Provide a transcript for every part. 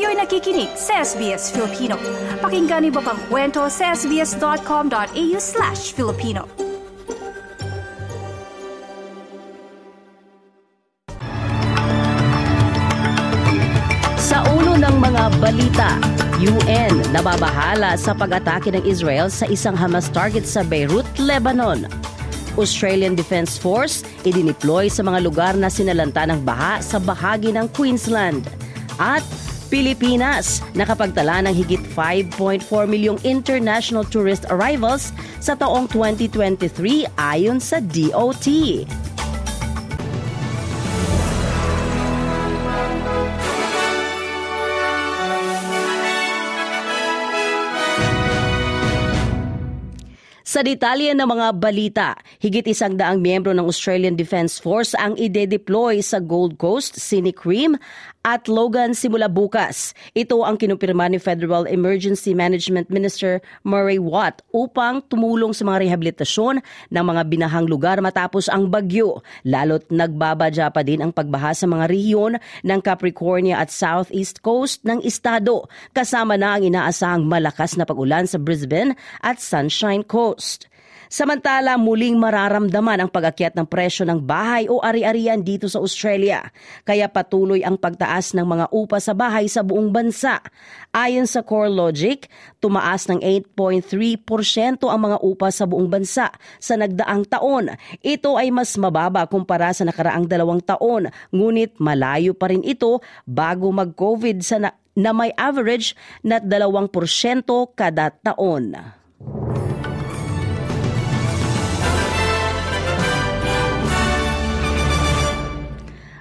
Kayo'y nakikinig sa SBS Filipino. Pakinggan niyo pa ang kwento sa sbs.com.au slash Filipino. Sa ulo ng mga balita, UN nababahala sa pag-atake ng Israel sa isang Hamas target sa Beirut, Lebanon. Australian Defence Force idineploy sa mga lugar na sinalanta ng baha sa bahagi ng Queensland. At Pilipinas nakapagtala ng higit 5.4 milyong international tourist arrivals sa taong 2023 ayon sa DOT. Sa detalye ng mga balita, higit isang daang miyembro ng Australian Defence Force ang ide-deploy sa Gold Coast, Scenic Rim at Logan simula bukas. Ito ang kinumpirma ni Federal Emergency Management Minister Murray Watt upang tumulong sa mga rehabilitasyon ng mga binahang lugar matapos ang bagyo. Lalo't nagbabadya pa din ang pagbaha sa mga rehiyon ng Capricornia at Southeast Coast ng estado kasama na ang inaasahang malakas na pag-ulan sa Brisbane at Sunshine Coast. Samantala, muling mararamdaman ang pag-akyat ng presyo ng bahay o ari-arian dito sa Australia. Kaya patuloy ang pagtaas ng mga upa sa bahay sa buong bansa. Ayon sa CoreLogic, tumaas ng 8.3% ang mga upa sa buong bansa sa nagdaang taon. Ito ay mas mababa kumpara sa nakaraang dalawang taon, ngunit malayo pa rin ito bago mag-COVID sa na, na may average na 2% kada taon.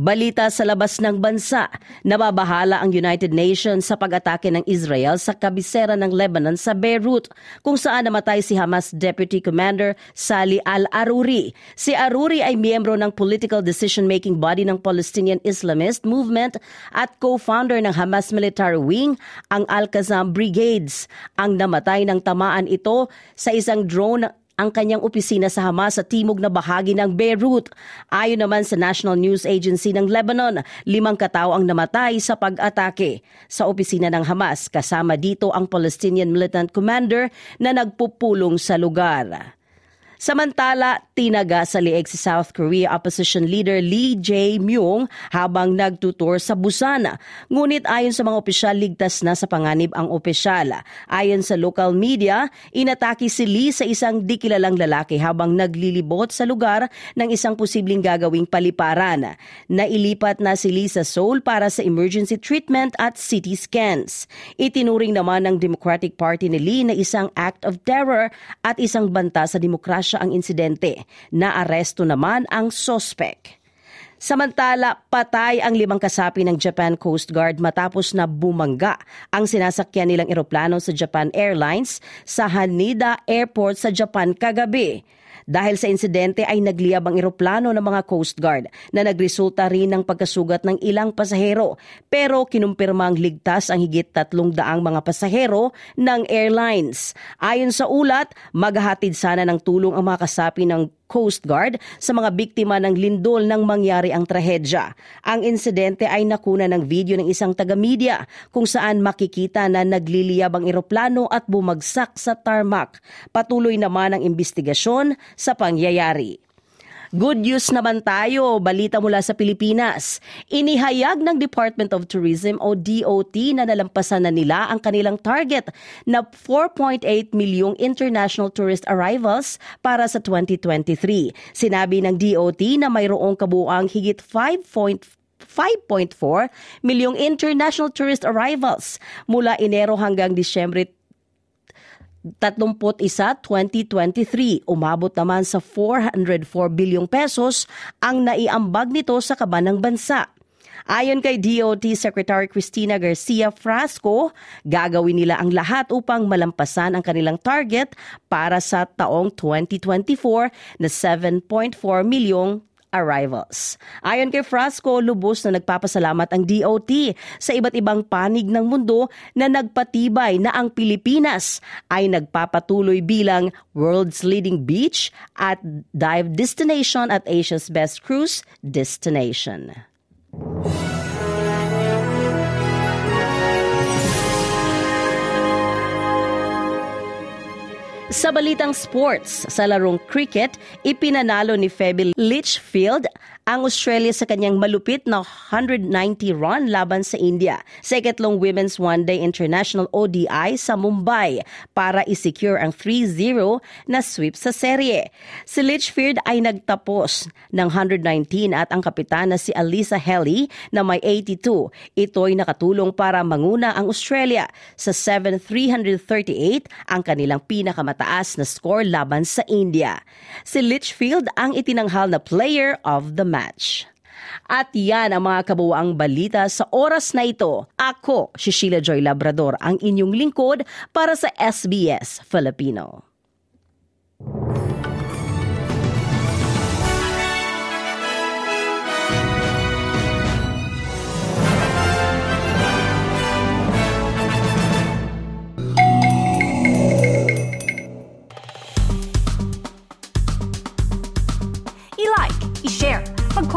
Balita sa labas ng bansa, nababahala ang United Nations sa pag-atake ng Israel sa kabisera ng Lebanon sa Beirut, kung saan namatay si Hamas Deputy Commander Sali al-Aruri. Si Aruri ay miyembro ng political decision-making body ng Palestinian Islamist Movement at co-founder ng Hamas military wing, ang Al-Qassam Brigades. Ang namatay ng tamaan ito sa isang drone ang kanyang opisina sa Hamas sa timog na bahagi ng Beirut. Ayon naman sa National News Agency ng Lebanon, limang katao ang namatay sa pag-atake sa opisina ng Hamas. Kasama dito ang Palestinian militant commander na nagpupulong sa lugar. Samantala, tinaga sa lieg si South Korea opposition leader Lee Jae-myung habang nagtutur sa Busan. Ngunit ayon sa mga opisyal, ligtas na sa panganib ang opisyal. Ayon sa local media, inatake si Lee sa isang di kilalang lalaki habang naglilibot sa lugar ng isang posibleng gagawing paliparan. Nailipat na si Lee sa Seoul para sa emergency treatment at CT scans. Itinuring naman ng Democratic Party ni Lee na isang act of terror at isang banta sa demokrasya siya ang insidente. Naaresto naman ang sospek. Samantala, patay ang limang kasapi ng Japan Coast Guard matapos na bumangga ang sinasakyan nilang eroplano sa Japan Airlines sa Haneda Airport sa Japan kagabi. Dahil sa insidente ay nagliyab ang eroplano ng mga Coast Guard na nagresulta rin ng pagkasugat ng ilang pasahero pero kinumpirmang ligtas ang higit tatlong daang mga pasahero ng airlines. Ayon sa ulat, maghahatid sana ng tulong ang mga kasapi ng Coast Guard sa mga biktima ng lindol nang mangyari ang trahedya. Ang insidente ay nakuna ng video ng isang taga-media kung saan makikita na nagliliyab ang eroplano at bumagsak sa tarmac. Patuloy naman ang investigasyon sa pangyayari. Good news naman tayo, balita mula sa Pilipinas. Inihayag ng Department of Tourism o DOT na nalampasan na nila ang kanilang target na 4.8 milyong international tourist arrivals para sa 2023. Sinabi ng DOT na mayroong kabuang higit 5.5 5.4 milyong international tourist arrivals mula Enero hanggang Disyembre 31, 2023. Umabot naman sa 404 bilyong pesos ang naiambag nito sa kaban ng bansa. Ayon kay DOT Secretary Cristina Garcia Frasco, gagawin nila ang lahat upang malampasan ang kanilang target para sa taong 2024 na 7.4 milyong arrivals. Ayon kay Frasco, lubos na nagpapasalamat ang DOT sa iba't ibang panig ng mundo na nagpatibay na ang Pilipinas ay nagpapatuloy bilang world's leading beach at dive destination at Asia's best cruise destination. Sa balitang sports, sa larong cricket, ipinanalo ni Feby Litchfield ang Australia sa kanyang malupit na 190 run laban sa India sa ikatlong Women's One Day International ODI sa Mumbai para isecure ang 3-0 na sweep sa serye. Si Litchfield ay nagtapos ng 119 at ang kapitana si Alisa Helly na may 82. Ito'y nakatulong para manguna ang Australia sa 7-338 ang kanilang pinakamataas na score laban sa India. Si Litchfield ang itinanghal na player of the match. At yan ang mga kabuwaang balita sa oras na ito. Ako, si Sheila Joy Labrador, ang inyong lingkod para sa SBS Filipino.